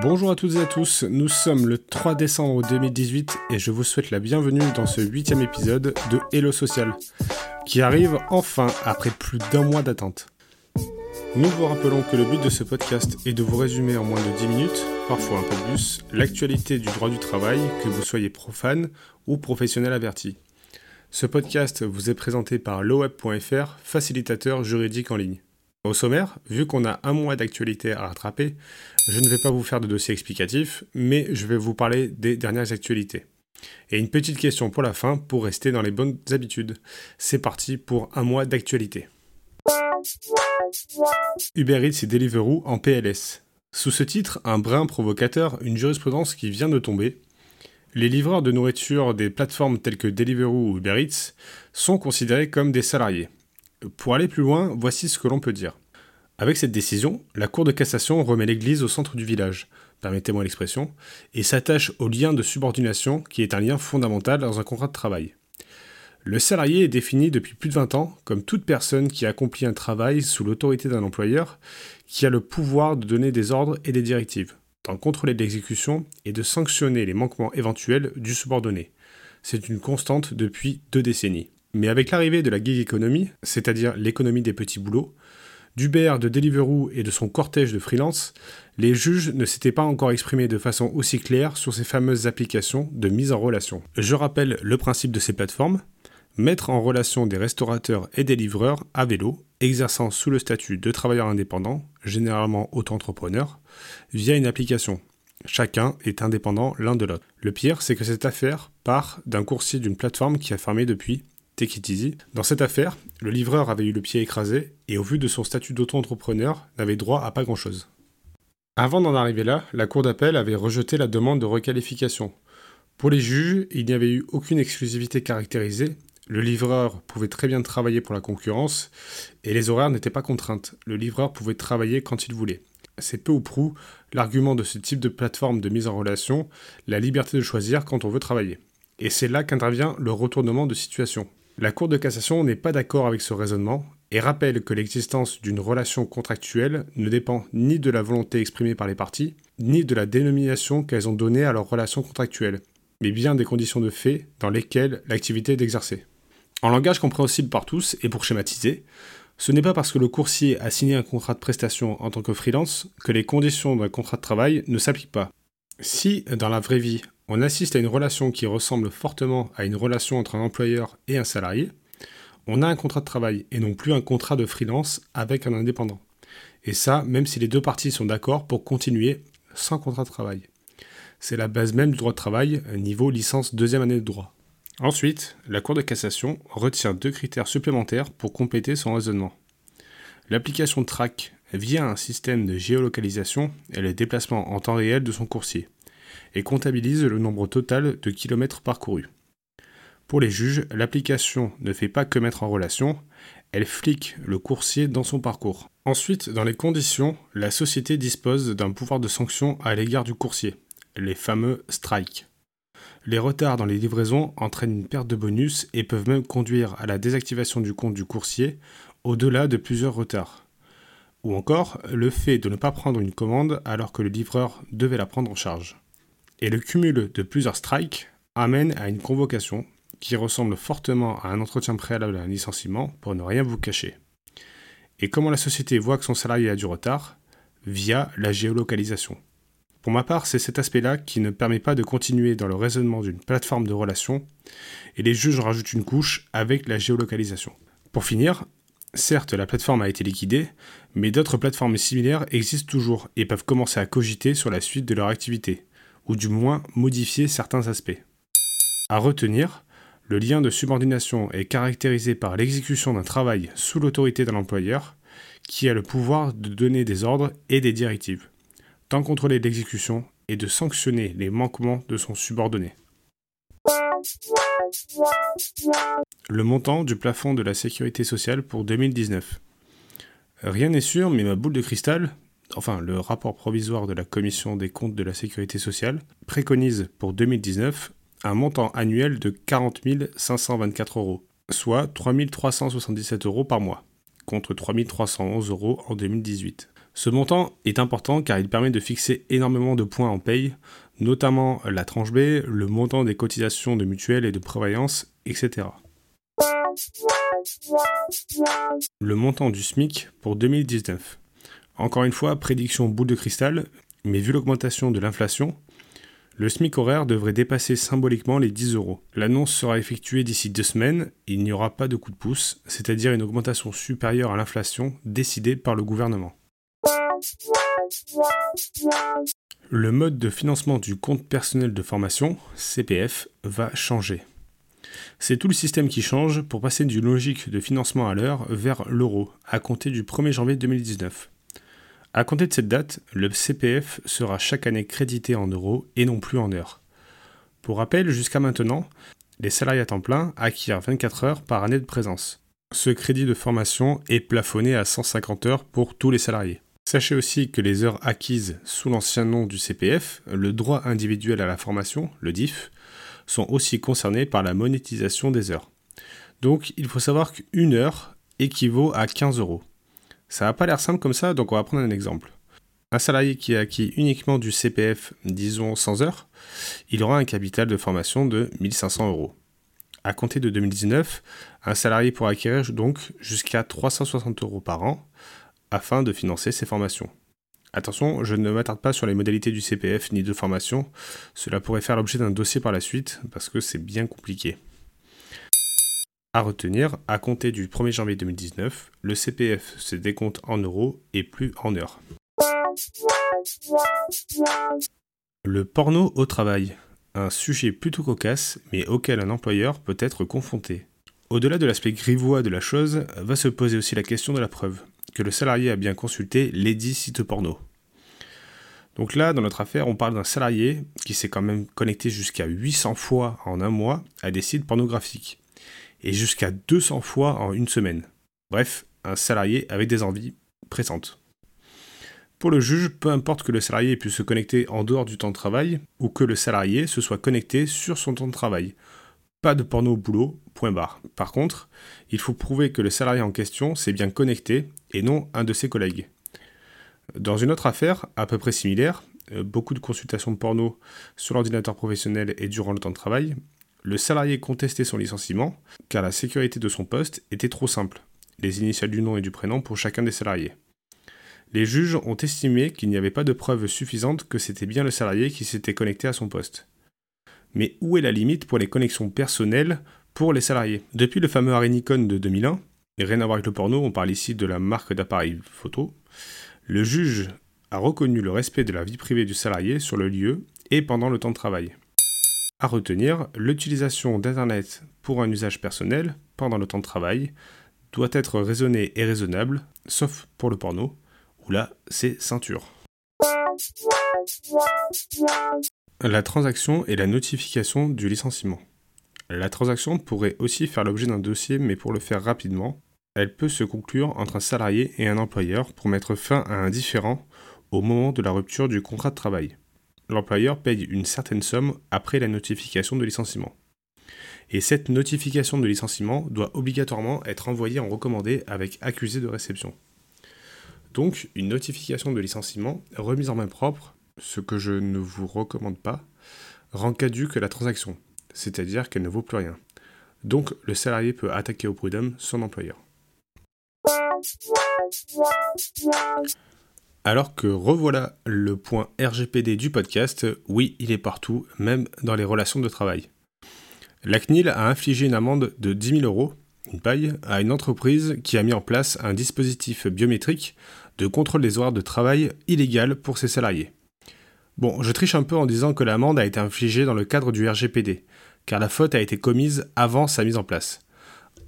Bonjour à toutes et à tous, nous sommes le 3 décembre 2018 et je vous souhaite la bienvenue dans ce huitième épisode de Hello Social, qui arrive enfin après plus d'un mois d'attente. Nous vous rappelons que le but de ce podcast est de vous résumer en moins de 10 minutes, parfois un peu plus, l'actualité du droit du travail, que vous soyez profane ou professionnel averti. Ce podcast vous est présenté par loweb.fr, facilitateur juridique en ligne. Au sommaire, vu qu'on a un mois d'actualité à rattraper, je ne vais pas vous faire de dossier explicatif, mais je vais vous parler des dernières actualités. Et une petite question pour la fin pour rester dans les bonnes habitudes. C'est parti pour un mois d'actualité. Uber Eats et Deliveroo en PLS. Sous ce titre, un brin provocateur, une jurisprudence qui vient de tomber. Les livreurs de nourriture des plateformes telles que Deliveroo ou Uber Eats sont considérés comme des salariés. Pour aller plus loin, voici ce que l'on peut dire. Avec cette décision, la Cour de cassation remet l'Église au centre du village, permettez-moi l'expression, et s'attache au lien de subordination qui est un lien fondamental dans un contrat de travail. Le salarié est défini depuis plus de 20 ans comme toute personne qui accomplit un travail sous l'autorité d'un employeur qui a le pouvoir de donner des ordres et des directives, d'en contrôler l'exécution et de sanctionner les manquements éventuels du subordonné. C'est une constante depuis deux décennies. Mais avec l'arrivée de la gig economy, c'est-à-dire l'économie des petits boulots, d'Uber, de Deliveroo et de son cortège de freelance, les juges ne s'étaient pas encore exprimés de façon aussi claire sur ces fameuses applications de mise en relation. Je rappelle le principe de ces plateformes mettre en relation des restaurateurs et des livreurs à vélo, exerçant sous le statut de travailleur indépendant, généralement auto-entrepreneur, via une application. Chacun est indépendant l'un de l'autre. Le pire, c'est que cette affaire part d'un coursier d'une plateforme qui a fermé depuis Dans cette affaire, le livreur avait eu le pied écrasé et au vu de son statut d'auto-entrepreneur, n'avait droit à pas grand-chose. Avant d'en arriver là, la Cour d'appel avait rejeté la demande de requalification. Pour les juges, il n'y avait eu aucune exclusivité caractérisée. Le livreur pouvait très bien travailler pour la concurrence et les horaires n'étaient pas contraintes. Le livreur pouvait travailler quand il voulait. C'est peu ou prou l'argument de ce type de plateforme de mise en relation, la liberté de choisir quand on veut travailler. Et c'est là qu'intervient le retournement de situation. La Cour de cassation n'est pas d'accord avec ce raisonnement et rappelle que l'existence d'une relation contractuelle ne dépend ni de la volonté exprimée par les parties, ni de la dénomination qu'elles ont donnée à leur relation contractuelle, mais bien des conditions de fait dans lesquelles l'activité est exercée. En langage compréhensible par tous, et pour schématiser, ce n'est pas parce que le coursier a signé un contrat de prestation en tant que freelance que les conditions d'un contrat de travail ne s'appliquent pas. Si, dans la vraie vie, on assiste à une relation qui ressemble fortement à une relation entre un employeur et un salarié, on a un contrat de travail et non plus un contrat de freelance avec un indépendant. Et ça, même si les deux parties sont d'accord pour continuer sans contrat de travail. C'est la base même du droit de travail, niveau licence deuxième année de droit. Ensuite, la Cour de cassation retient deux critères supplémentaires pour compléter son raisonnement. L'application TRAC via un système de géolocalisation et le déplacement en temps réel de son coursier et comptabilise le nombre total de kilomètres parcourus. Pour les juges, l'application ne fait pas que mettre en relation, elle flique le coursier dans son parcours. Ensuite, dans les conditions, la société dispose d'un pouvoir de sanction à l'égard du coursier, les fameux strikes. Les retards dans les livraisons entraînent une perte de bonus et peuvent même conduire à la désactivation du compte du coursier au-delà de plusieurs retards. Ou encore le fait de ne pas prendre une commande alors que le livreur devait la prendre en charge. Et le cumul de plusieurs strikes amène à une convocation qui ressemble fortement à un entretien préalable à un licenciement pour ne rien vous cacher. Et comment la société voit que son salarié a du retard Via la géolocalisation. Pour ma part, c'est cet aspect-là qui ne permet pas de continuer dans le raisonnement d'une plateforme de relation, et les juges rajoutent une couche avec la géolocalisation. Pour finir, certes la plateforme a été liquidée, mais d'autres plateformes similaires existent toujours et peuvent commencer à cogiter sur la suite de leur activité, ou du moins modifier certains aspects. À retenir, le lien de subordination est caractérisé par l'exécution d'un travail sous l'autorité d'un employeur qui a le pouvoir de donner des ordres et des directives, d'en contrôler l'exécution et de sanctionner les manquements de son subordonné. Le montant du plafond de la sécurité sociale pour 2019. Rien n'est sûr, mais ma boule de cristal, enfin le rapport provisoire de la Commission des comptes de la sécurité sociale, préconise pour 2019 un montant annuel de 40 524 euros, soit 3 377 euros par mois, contre 3 311 euros en 2018. Ce montant est important car il permet de fixer énormément de points en paye, notamment la tranche B, le montant des cotisations de mutuelle et de prévoyance, etc. Le montant du SMIC pour 2019. Encore une fois, prédiction boule de cristal, mais vu l'augmentation de l'inflation, le SMIC horaire devrait dépasser symboliquement les 10 euros. L'annonce sera effectuée d'ici deux semaines, il n'y aura pas de coup de pouce, c'est-à-dire une augmentation supérieure à l'inflation décidée par le gouvernement. Le mode de financement du compte personnel de formation, CPF, va changer. C'est tout le système qui change pour passer d'une logique de financement à l'heure vers l'euro, à compter du 1er janvier 2019. À compter de cette date, le CPF sera chaque année crédité en euros et non plus en heures. Pour rappel, jusqu'à maintenant, les salariés à temps plein acquièrent 24 heures par année de présence. Ce crédit de formation est plafonné à 150 heures pour tous les salariés. Sachez aussi que les heures acquises sous l'ancien nom du CPF, le droit individuel à la formation, le DIF, sont aussi concernées par la monétisation des heures. Donc il faut savoir qu'une heure équivaut à 15 euros. Ça n'a pas l'air simple comme ça, donc on va prendre un exemple. Un salarié qui a acquis uniquement du CPF, disons 100 heures, il aura un capital de formation de 1500 euros. À compter de 2019, un salarié pourra acquérir donc jusqu'à 360 euros par an afin de financer ses formations. Attention, je ne m'attarde pas sur les modalités du CPF ni de formation, cela pourrait faire l'objet d'un dossier par la suite parce que c'est bien compliqué. À retenir, à compter du 1er janvier 2019, le CPF se décompte en euros et plus en heures. Le porno au travail. Un sujet plutôt cocasse, mais auquel un employeur peut être confronté. Au-delà de l'aspect grivois de la chose, va se poser aussi la question de la preuve, que le salarié a bien consulté les 10 sites porno. Donc là, dans notre affaire, on parle d'un salarié qui s'est quand même connecté jusqu'à 800 fois en un mois à des sites pornographiques et jusqu'à 200 fois en une semaine. Bref, un salarié avec des envies pressantes. Pour le juge, peu importe que le salarié ait pu se connecter en dehors du temps de travail ou que le salarié se soit connecté sur son temps de travail. Pas de porno au boulot, point barre. Par contre, il faut prouver que le salarié en question s'est bien connecté et non un de ses collègues. Dans une autre affaire, à peu près similaire, euh, beaucoup de consultations de porno sur l'ordinateur professionnel et durant le temps de travail, le salarié contestait son licenciement car la sécurité de son poste était trop simple, les initiales du nom et du prénom pour chacun des salariés. Les juges ont estimé qu'il n'y avait pas de preuves suffisantes que c'était bien le salarié qui s'était connecté à son poste. Mais où est la limite pour les connexions personnelles pour les salariés? Depuis le fameux Harry Nikon de 2001, et rien à voir avec le porno, on parle ici de la marque d'appareil photo, le juge a reconnu le respect de la vie privée du salarié sur le lieu et pendant le temps de travail. À retenir, l'utilisation d'Internet pour un usage personnel pendant le temps de travail doit être raisonnée et raisonnable, sauf pour le porno, où là, c'est ceinture. La transaction et la notification du licenciement. La transaction pourrait aussi faire l'objet d'un dossier, mais pour le faire rapidement, elle peut se conclure entre un salarié et un employeur pour mettre fin à un différend au moment de la rupture du contrat de travail l'employeur paye une certaine somme après la notification de licenciement. Et cette notification de licenciement doit obligatoirement être envoyée en recommandé avec accusé de réception. Donc, une notification de licenciement remise en main propre, ce que je ne vous recommande pas, rend caduque la transaction, c'est-à-dire qu'elle ne vaut plus rien. Donc, le salarié peut attaquer au prud'homme son employeur. Alors que revoilà le point RGPD du podcast, oui, il est partout, même dans les relations de travail. La CNIL a infligé une amende de 10 000 euros, une paille, à une entreprise qui a mis en place un dispositif biométrique de contrôle des horaires de travail illégal pour ses salariés. Bon, je triche un peu en disant que l'amende a été infligée dans le cadre du RGPD, car la faute a été commise avant sa mise en place.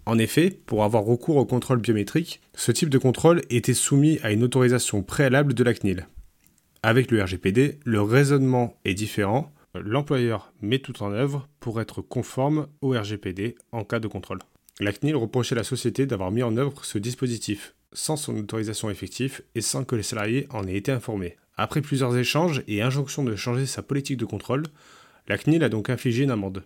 En effet, pour avoir recours au contrôle biométrique, ce type de contrôle était soumis à une autorisation préalable de la CNIL. Avec le RGPD, le raisonnement est différent. L'employeur met tout en œuvre pour être conforme au RGPD en cas de contrôle. La CNIL reprochait à la société d'avoir mis en œuvre ce dispositif sans son autorisation effective et sans que les salariés en aient été informés. Après plusieurs échanges et injonctions de changer sa politique de contrôle, la CNIL a donc infligé une amende.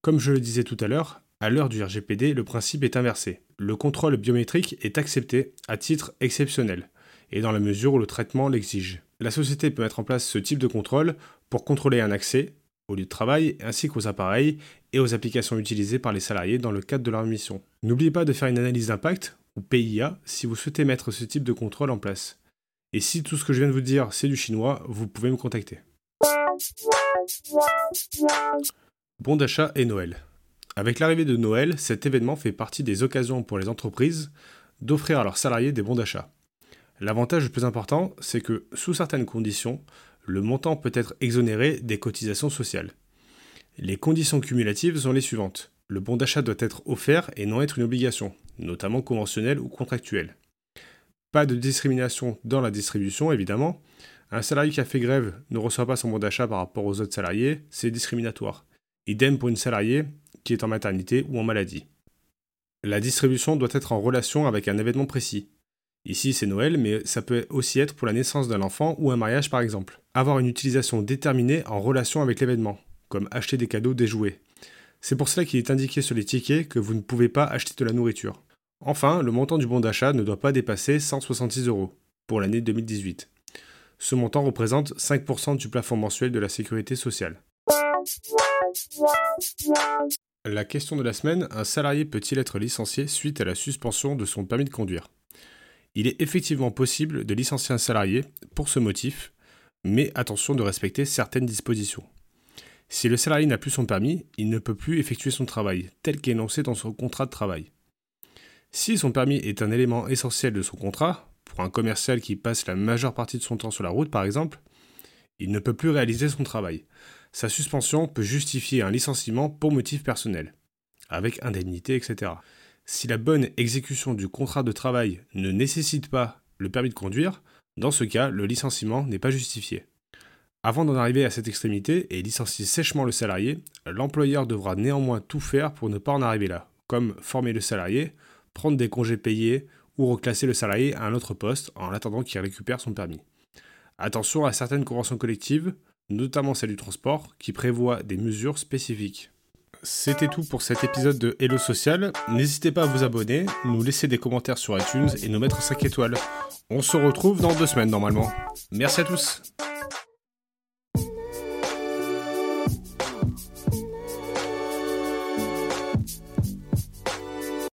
Comme je le disais tout à l'heure, à l'heure du RGPD, le principe est inversé. Le contrôle biométrique est accepté à titre exceptionnel. et dans la mesure où le traitement l'exige. La société peut mettre en place ce type de contrôle pour contrôler un accès au lieu de travail ainsi qu'aux appareils et aux applications utilisées par les salariés dans le cadre de leur mission. N'oubliez pas de faire une analyse d'impact, ou PIA, si vous souhaitez mettre ce type de contrôle en place. Et si tout ce que je viens de vous dire c'est du chinois, vous pouvez me contacter. Bon d'achat et Noël. Avec l'arrivée de Noël, cet événement fait partie des occasions pour les entreprises d'offrir à leurs salariés des bons d'achat. L'avantage le plus important, c'est que, sous certaines conditions, le montant peut être exonéré des cotisations sociales. Les conditions cumulatives sont les suivantes. Le bon d'achat doit être offert et non être une obligation, notamment conventionnelle ou contractuelle. Pas de discrimination dans la distribution, évidemment. Un salarié qui a fait grève ne reçoit pas son bon d'achat par rapport aux autres salariés, c'est discriminatoire. Idem pour une salariée qui est en maternité ou en maladie. La distribution doit être en relation avec un événement précis. Ici, c'est Noël, mais ça peut aussi être pour la naissance d'un enfant ou un mariage par exemple. Avoir une utilisation déterminée en relation avec l'événement, comme acheter des cadeaux, des jouets. C'est pour cela qu'il est indiqué sur les tickets que vous ne pouvez pas acheter de la nourriture. Enfin, le montant du bon d'achat ne doit pas dépasser 166 euros pour l'année 2018. Ce montant représente 5% du plafond mensuel de la sécurité sociale. La question de la semaine, un salarié peut-il être licencié suite à la suspension de son permis de conduire? Il est effectivement possible de licencier un salarié pour ce motif, mais attention de respecter certaines dispositions. Si le salarié n'a plus son permis, il ne peut plus effectuer son travail, tel qu'énoncé dans son contrat de travail. Si son permis est un élément essentiel de son contrat, pour un commercial qui passe la majeure partie de son temps sur la route par exemple, il ne peut plus réaliser son travail sa suspension peut justifier un licenciement pour motif personnel, avec indemnité, etc. Si la bonne exécution du contrat de travail ne nécessite pas le permis de conduire, dans ce cas, le licenciement n'est pas justifié. Avant d'en arriver à cette extrémité et licencier sèchement le salarié, l'employeur devra néanmoins tout faire pour ne pas en arriver là, comme former le salarié, prendre des congés payés ou reclasser le salarié à un autre poste en attendant qu'il récupère son permis. Attention à certaines conventions collectives, notamment celle du transport, qui prévoit des mesures spécifiques. C'était tout pour cet épisode de Hello Social. N'hésitez pas à vous abonner, nous laisser des commentaires sur iTunes et nous mettre 5 étoiles. On se retrouve dans deux semaines normalement. Merci à tous.